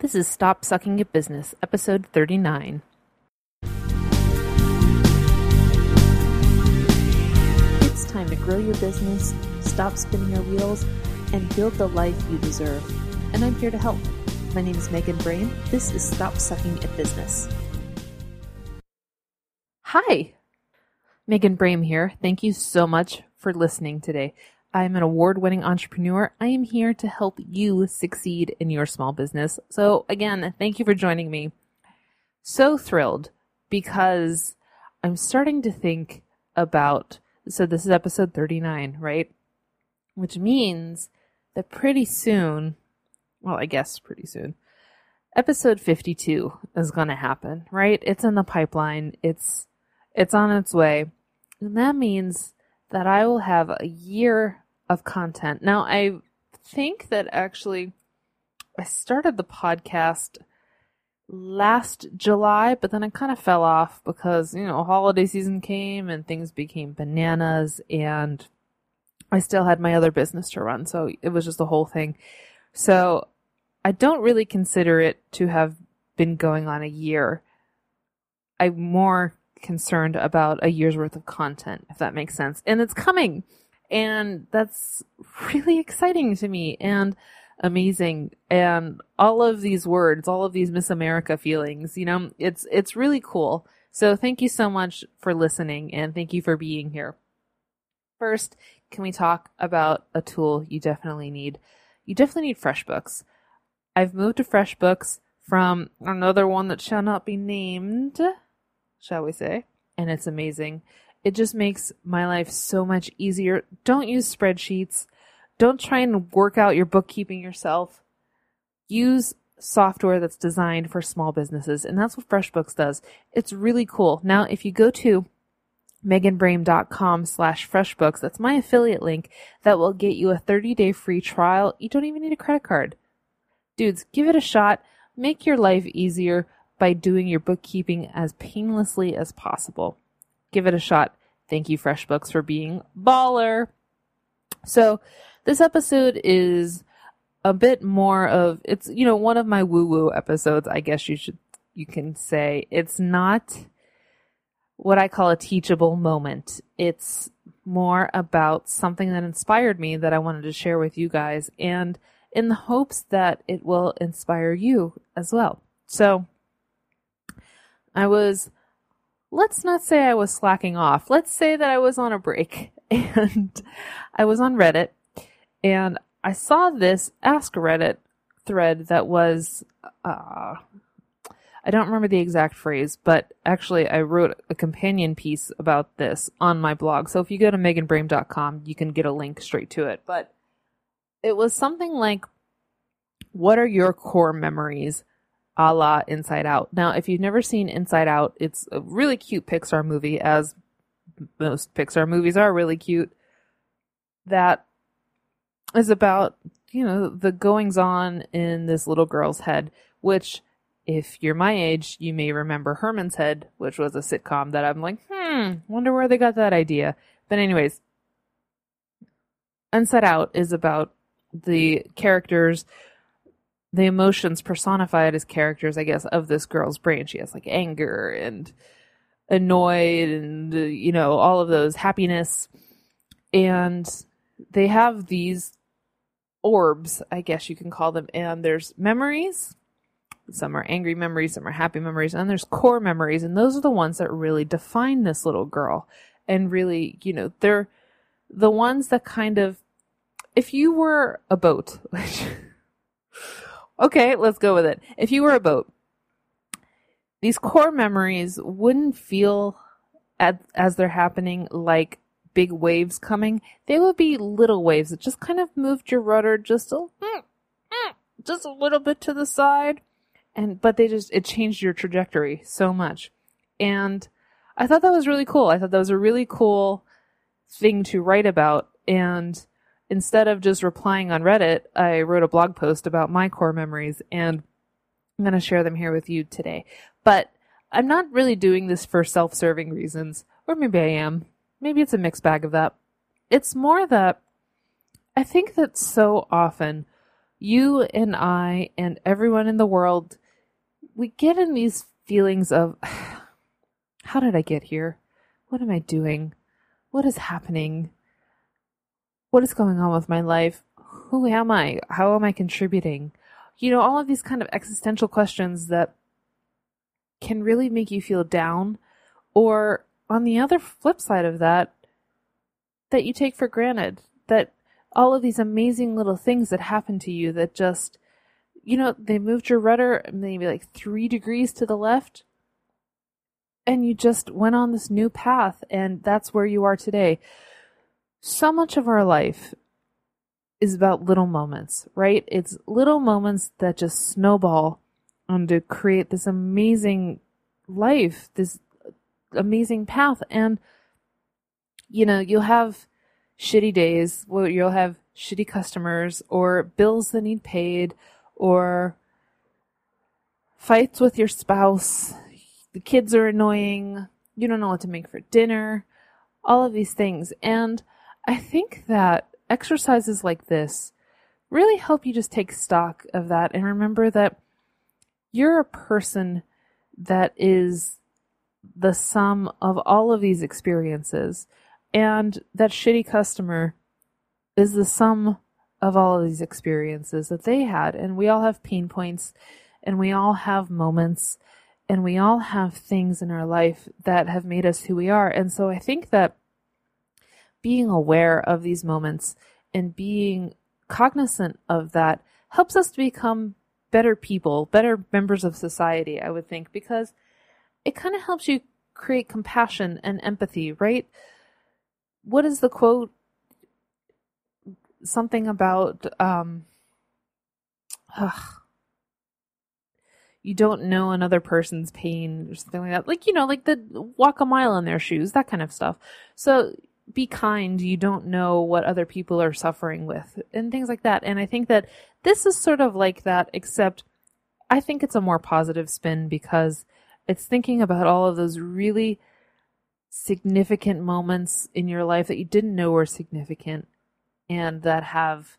This is Stop Sucking at Business, episode 39. It's time to grow your business, stop spinning your wheels, and build the life you deserve. And I'm here to help. My name is Megan Brame. This is Stop Sucking at Business. Hi, Megan Brame here. Thank you so much for listening today. I'm an award winning entrepreneur. I am here to help you succeed in your small business. So, again, thank you for joining me. So thrilled because I'm starting to think about. So, this is episode 39, right? Which means that pretty soon, well, I guess pretty soon, episode 52 is going to happen, right? It's in the pipeline. It's it's on its way. And that means that I will have a year of content. Now, I think that actually I started the podcast last July, but then I kind of fell off because, you know, holiday season came and things became bananas and I still had my other business to run. So it was just a whole thing. So I don't really consider it to have been going on a year. I'm more concerned about a year's worth of content, if that makes sense. And it's coming. And that's really exciting to me and amazing. And all of these words, all of these Miss America feelings, you know, it's, it's really cool. So thank you so much for listening and thank you for being here. First, can we talk about a tool you definitely need? You definitely need FreshBooks. I've moved to FreshBooks from another one that shall not be named shall we say, and it's amazing. It just makes my life so much easier. Don't use spreadsheets. Don't try and work out your bookkeeping yourself. Use software that's designed for small businesses, and that's what FreshBooks does. It's really cool. Now, if you go to meganbrame.com slash freshbooks, that's my affiliate link that will get you a 30-day free trial. You don't even need a credit card. Dudes, give it a shot. Make your life easier by doing your bookkeeping as painlessly as possible. Give it a shot. Thank you, FreshBooks, for being baller. So, this episode is a bit more of it's you know one of my woo woo episodes. I guess you should you can say it's not what I call a teachable moment. It's more about something that inspired me that I wanted to share with you guys, and in the hopes that it will inspire you as well. So, I was, let's not say I was slacking off. Let's say that I was on a break and I was on Reddit and I saw this Ask Reddit thread that was, uh, I don't remember the exact phrase, but actually I wrote a companion piece about this on my blog. So if you go to meganbrame.com, you can get a link straight to it. But it was something like, what are your core memories a la Inside Out. Now, if you've never seen Inside Out, it's a really cute Pixar movie, as most Pixar movies are really cute, that is about, you know, the goings on in this little girl's head, which, if you're my age, you may remember Herman's Head, which was a sitcom that I'm like, hmm, wonder where they got that idea. But, anyways, Inside Out is about the characters the emotions personified as characters, I guess, of this girl's brain. She has like anger and annoyed and, uh, you know, all of those happiness. And they have these orbs, I guess you can call them. And there's memories. Some are angry memories, some are happy memories, and there's core memories. And those are the ones that really define this little girl. And really, you know, they're the ones that kind of, if you were a boat, which Okay, let's go with it. If you were a boat, these core memories wouldn't feel at, as they're happening like big waves coming. They would be little waves that just kind of moved your rudder just a mm, mm, just a little bit to the side, and but they just it changed your trajectory so much. And I thought that was really cool. I thought that was a really cool thing to write about and instead of just replying on Reddit, I wrote a blog post about my core memories and I'm going to share them here with you today. But I'm not really doing this for self serving reasons, or maybe I am. Maybe it's a mixed bag of that. It's more that I think that so often you and I and everyone in the world, we get in these feelings of how did I get here? What am I doing? What is happening? What is going on with my life? Who am I? How am I contributing? You know, all of these kind of existential questions that can really make you feel down, or on the other flip side of that, that you take for granted. That all of these amazing little things that happen to you that just, you know, they moved your rudder maybe like three degrees to the left, and you just went on this new path, and that's where you are today. So much of our life is about little moments, right? It's little moments that just snowball and to create this amazing life, this amazing path. And, you know, you'll have shitty days where you'll have shitty customers or bills that need paid or fights with your spouse. The kids are annoying. You don't know what to make for dinner. All of these things. And I think that exercises like this really help you just take stock of that and remember that you're a person that is the sum of all of these experiences. And that shitty customer is the sum of all of these experiences that they had. And we all have pain points and we all have moments and we all have things in our life that have made us who we are. And so I think that being aware of these moments and being cognizant of that helps us to become better people, better members of society, I would think, because it kind of helps you create compassion and empathy, right? What is the quote? Something about, um, ugh, you don't know another person's pain or something like that. Like, you know, like the walk a mile in their shoes, that kind of stuff. So be kind. You don't know what other people are suffering with and things like that. And I think that this is sort of like that, except I think it's a more positive spin because it's thinking about all of those really significant moments in your life that you didn't know were significant and that have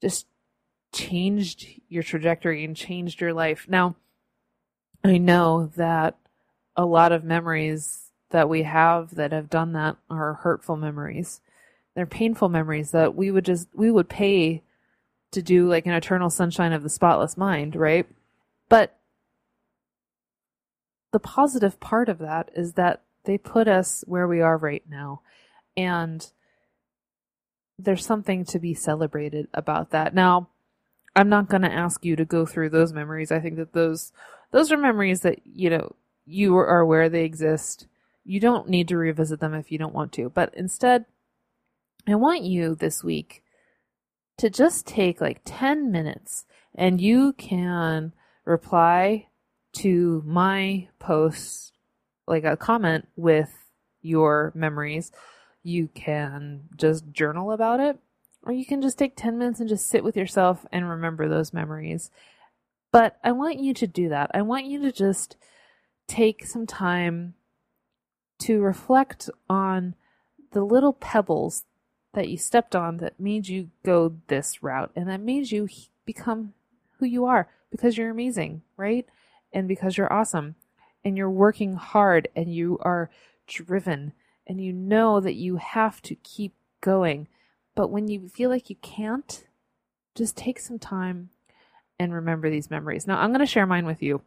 just changed your trajectory and changed your life. Now, I know that a lot of memories that we have that have done that are hurtful memories. They're painful memories that we would just we would pay to do like an eternal sunshine of the spotless mind, right? But the positive part of that is that they put us where we are right now. And there's something to be celebrated about that. Now, I'm not going to ask you to go through those memories. I think that those those are memories that, you know, you are aware they exist. You don't need to revisit them if you don't want to. But instead, I want you this week to just take like 10 minutes and you can reply to my post, like a comment with your memories. You can just journal about it, or you can just take 10 minutes and just sit with yourself and remember those memories. But I want you to do that. I want you to just take some time to reflect on the little pebbles that you stepped on that made you go this route and that made you become who you are because you're amazing, right? And because you're awesome and you're working hard and you are driven and you know that you have to keep going. But when you feel like you can't, just take some time and remember these memories. Now, I'm going to share mine with you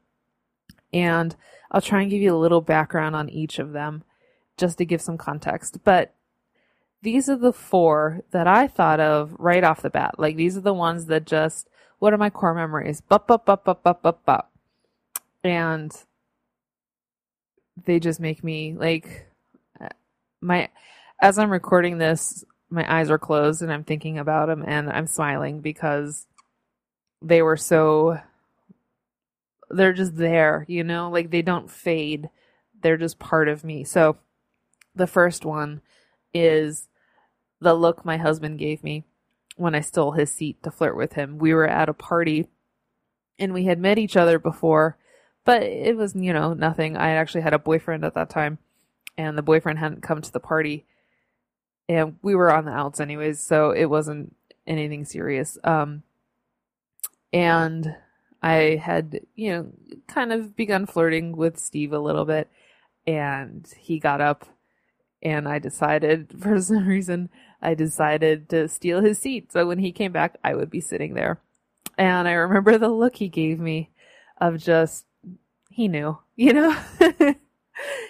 and I'll try and give you a little background on each of them just to give some context. But these are the four that I thought of right off the bat. Like these are the ones that just what are my core memories? Bup bup bup bup bup bup bup. And they just make me like my as I'm recording this, my eyes are closed and I'm thinking about them and I'm smiling because they were so they're just there, you know, like they don't fade. They're just part of me. So the first one is the look my husband gave me when I stole his seat to flirt with him. We were at a party and we had met each other before, but it was, you know, nothing. I actually had a boyfriend at that time and the boyfriend hadn't come to the party and we were on the outs anyways, so it wasn't anything serious. Um, And I had, you know, kind of begun flirting with Steve a little bit. And he got up, and I decided, for some reason, I decided to steal his seat. So when he came back, I would be sitting there. And I remember the look he gave me of just, he knew, you know?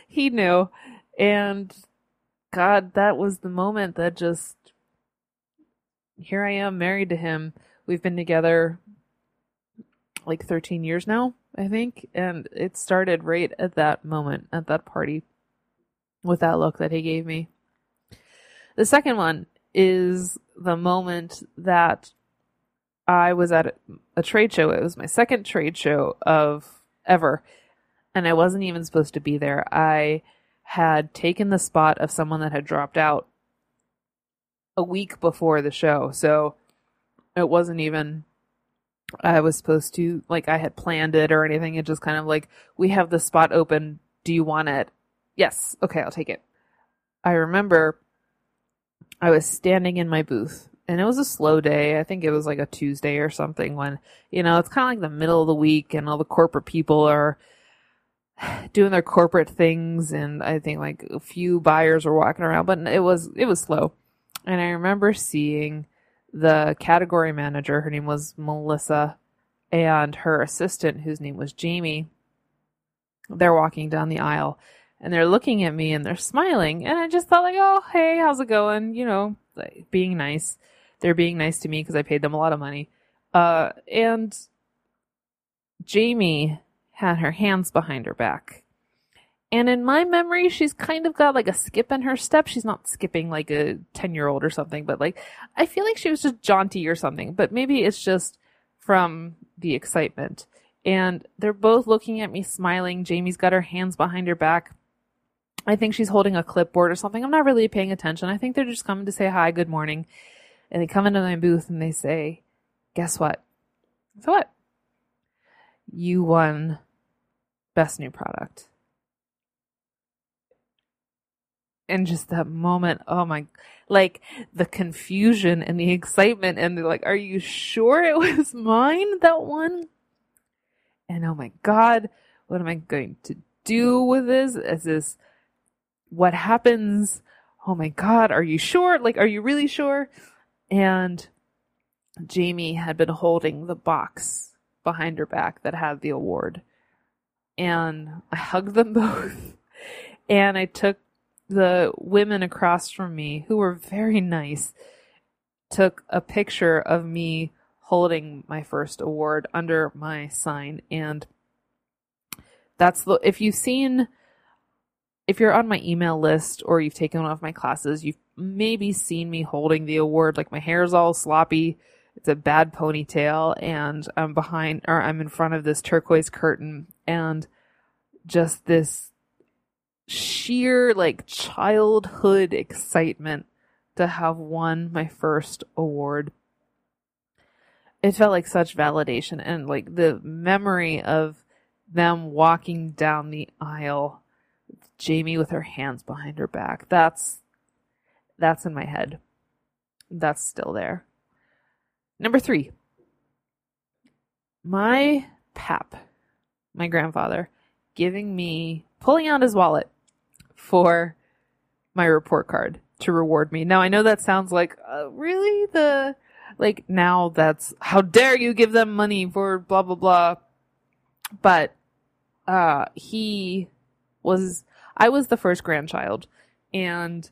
he knew. And God, that was the moment that just, here I am married to him. We've been together like 13 years now, I think. And it started right at that moment, at that party, with that look that he gave me. The second one is the moment that I was at a trade show. It was my second trade show of ever. And I wasn't even supposed to be there. I had taken the spot of someone that had dropped out a week before the show. So it wasn't even I was supposed to like I had planned it or anything. It just kind of like we have the spot open. Do you want it? Yes. Okay, I'll take it. I remember I was standing in my booth and it was a slow day. I think it was like a Tuesday or something when, you know, it's kind of like the middle of the week and all the corporate people are doing their corporate things and I think like a few buyers were walking around, but it was it was slow. And I remember seeing the category manager, her name was Melissa, and her assistant, whose name was Jamie. They're walking down the aisle and they're looking at me and they're smiling. And I just thought, like, oh, hey, how's it going? You know, like, being nice. They're being nice to me because I paid them a lot of money. Uh, and Jamie had her hands behind her back. And in my memory, she's kind of got like a skip in her step. She's not skipping like a 10 year old or something, but like, I feel like she was just jaunty or something, but maybe it's just from the excitement. And they're both looking at me smiling. Jamie's got her hands behind her back. I think she's holding a clipboard or something. I'm not really paying attention. I think they're just coming to say hi, good morning. And they come into my booth and they say, Guess what? So what? You won best new product. And just that moment, oh my, like the confusion and the excitement, and they're like, Are you sure it was mine, that one? And oh my God, what am I going to do with this? Is this what happens? Oh my God, are you sure? Like, are you really sure? And Jamie had been holding the box behind her back that had the award. And I hugged them both. And I took the women across from me, who were very nice, took a picture of me holding my first award under my sign. And that's the, if you've seen if you're on my email list or you've taken one of my classes, you've maybe seen me holding the award. Like my hair's all sloppy. It's a bad ponytail and I'm behind or I'm in front of this turquoise curtain and just this sheer like childhood excitement to have won my first award. It felt like such validation and like the memory of them walking down the aisle Jamie with her hands behind her back. That's that's in my head. That's still there. Number 3. My pap, my grandfather, giving me pulling out his wallet for my report card to reward me. Now I know that sounds like uh, really the like now that's how dare you give them money for blah blah blah. But uh he was I was the first grandchild, and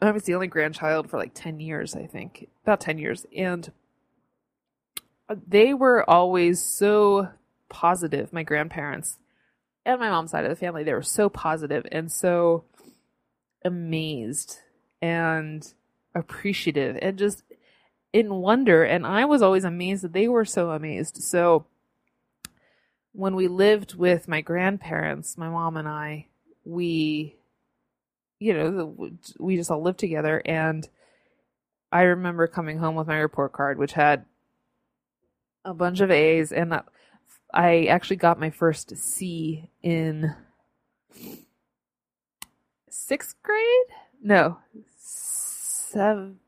I was the only grandchild for like 10 years, I think. About 10 years. And they were always so positive, my grandparents and my mom's side of the family. They were so positive and so amazed and appreciative and just in wonder. And I was always amazed that they were so amazed. So when we lived with my grandparents, my mom and I, we, you know, we just all lived together. And I remember coming home with my report card, which had a bunch of A's, and I actually got my first C in sixth grade. No, seven.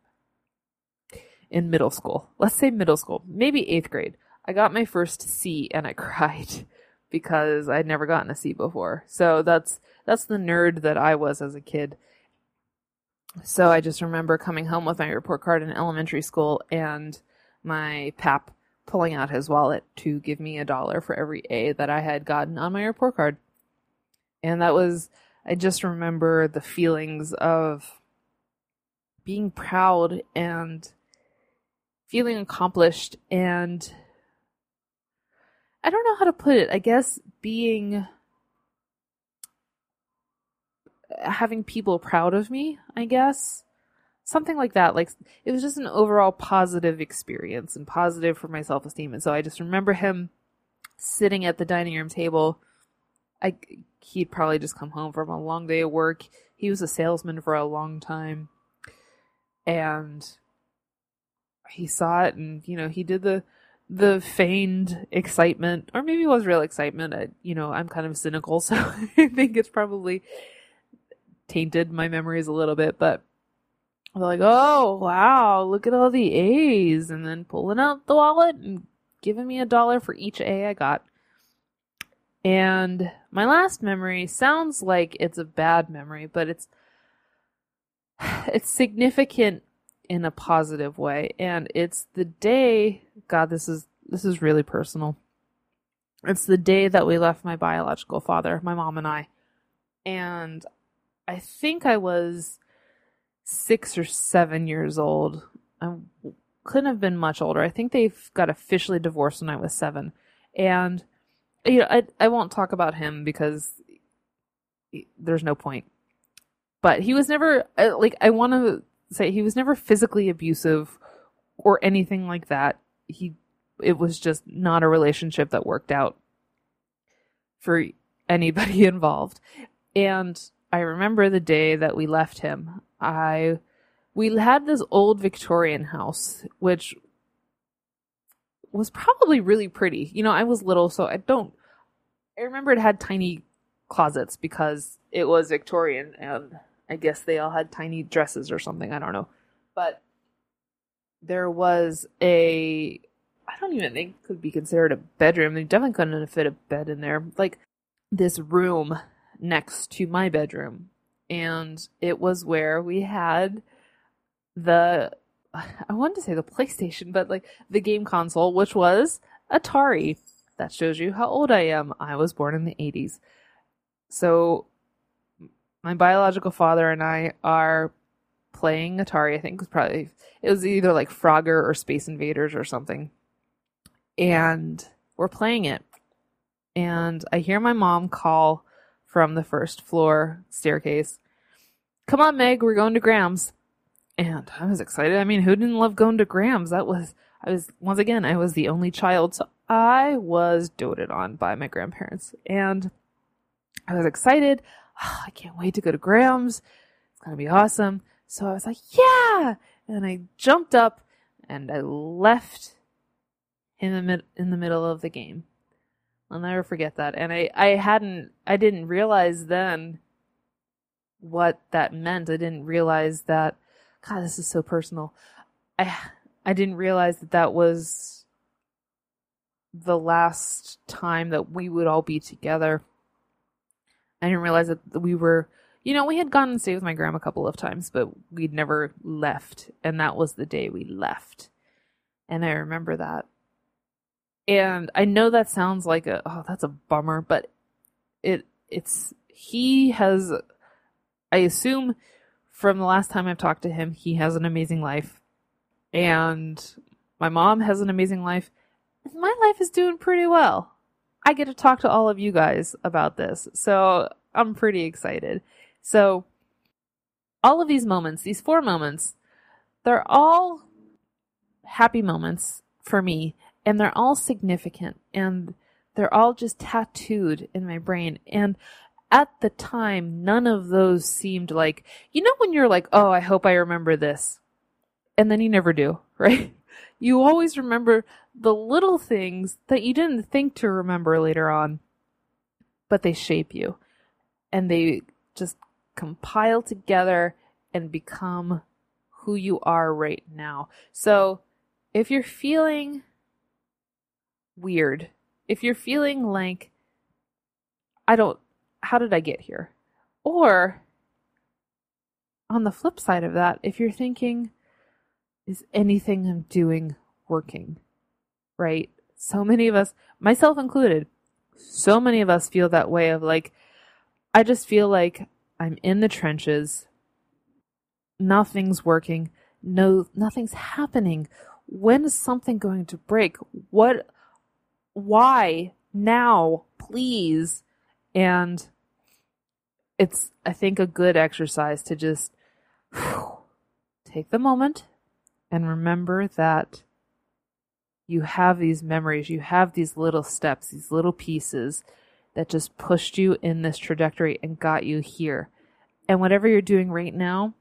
in middle school. Let's say middle school, maybe eighth grade. I got my first C and I cried because I'd never gotten a C before. So that's that's the nerd that I was as a kid. So I just remember coming home with my report card in elementary school and my pap pulling out his wallet to give me a dollar for every A that I had gotten on my report card. And that was I just remember the feelings of being proud and feeling accomplished and I don't know how to put it. I guess being having people proud of me, I guess. Something like that. Like it was just an overall positive experience and positive for my self-esteem. And so I just remember him sitting at the dining room table. I he'd probably just come home from a long day of work. He was a salesman for a long time. And he saw it and you know, he did the the feigned excitement, or maybe it was real excitement. I, you know, I'm kind of cynical, so I think it's probably tainted my memories a little bit. But they're like, "Oh wow, look at all the A's," and then pulling out the wallet and giving me a dollar for each A I got. And my last memory sounds like it's a bad memory, but it's it's significant in a positive way. And it's the day, God, this is, this is really personal. It's the day that we left my biological father, my mom and I. And I think I was six or seven years old. I couldn't have been much older. I think they got officially divorced when I was seven. And, you know, I, I won't talk about him because there's no point. But he was never, like, I want to say he was never physically abusive or anything like that. He it was just not a relationship that worked out for anybody involved. And I remember the day that we left him. I we had this old Victorian house which was probably really pretty. You know, I was little so I don't I remember it had tiny closets because it was Victorian and I guess they all had tiny dresses or something. I don't know. But there was a I don't even think could be considered a bedroom. They definitely couldn't fit a bed in there. Like this room next to my bedroom. And it was where we had the I wanted to say the PlayStation, but like the game console, which was Atari. That shows you how old I am. I was born in the 80s. So my biological father and I are playing Atari. I think it was probably it was either like Frogger or Space Invaders or something. And we're playing it. And I hear my mom call from the first floor staircase. Come on, Meg, we're going to Gram's. And I was excited. I mean, who didn't love going to Gram's? That was I was once again, I was the only child, so I was doted on by my grandparents. And I was excited oh, I can't wait to go to Gram's. It's going to be awesome. So I was like, yeah. And I jumped up and I left in the mid- in the middle of the game. I'll never forget that. And I, I hadn't, I didn't realize then what that meant. I didn't realize that, God, this is so personal. I, I didn't realize that that was the last time that we would all be together. I didn't realize that we were, you know, we had gone and stayed with my grandma a couple of times, but we'd never left. And that was the day we left. And I remember that. And I know that sounds like a, oh, that's a bummer, but it, it's, he has, I assume from the last time I've talked to him, he has an amazing life. And my mom has an amazing life. My life is doing pretty well. I get to talk to all of you guys about this. So I'm pretty excited. So all of these moments, these four moments, they're all happy moments for me and they're all significant and they're all just tattooed in my brain. And at the time, none of those seemed like, you know, when you're like, oh, I hope I remember this. And then you never do, right? You always remember the little things that you didn't think to remember later on, but they shape you and they just compile together and become who you are right now. So if you're feeling weird, if you're feeling like, I don't, how did I get here? Or on the flip side of that, if you're thinking, is anything I'm doing working? Right? So many of us, myself included, so many of us feel that way of like, I just feel like I'm in the trenches. Nothing's working. No, nothing's happening. When is something going to break? What, why now, please? And it's, I think, a good exercise to just whew, take the moment and remember that you have these memories, you have these little steps, these little pieces that just pushed you in this trajectory and got you here. And whatever you're doing right now,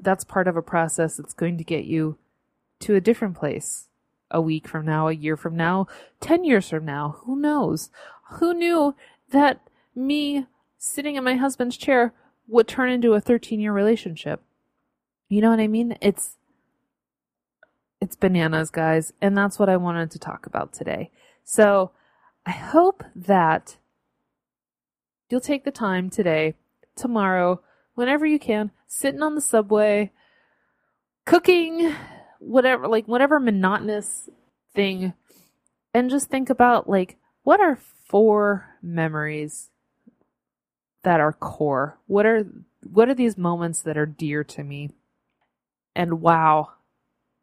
that's part of a process that's going to get you to a different place a week from now, a year from now, 10 years from now. Who knows? Who knew that me sitting in my husband's chair would turn into a 13 year relationship? You know what I mean? It's it's bananas, guys, and that's what I wanted to talk about today. So, I hope that you'll take the time today, tomorrow, whenever you can, sitting on the subway, cooking, whatever, like whatever monotonous thing, and just think about like what are four memories that are core? What are what are these moments that are dear to me? And wow,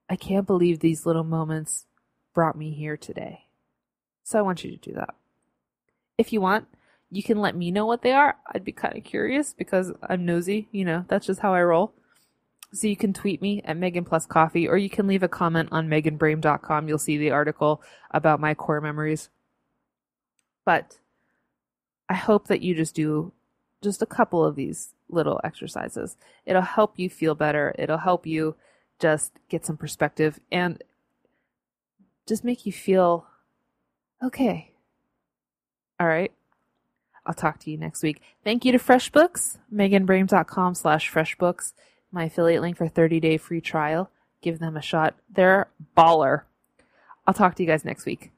I can't believe these little moments brought me here today. So I want you to do that. If you want, you can let me know what they are. I'd be kind of curious because I'm nosy, you know, that's just how I roll. So you can tweet me at Megan Plus Coffee or you can leave a comment on meganbrame.com. You'll see the article about my core memories. But I hope that you just do just a couple of these little exercises. It'll help you feel better. It'll help you just get some perspective and just make you feel okay. All right. I'll talk to you next week. Thank you to FreshBooks, meganbrame.com slash FreshBooks, my affiliate link for 30 day free trial. Give them a shot. They're baller. I'll talk to you guys next week.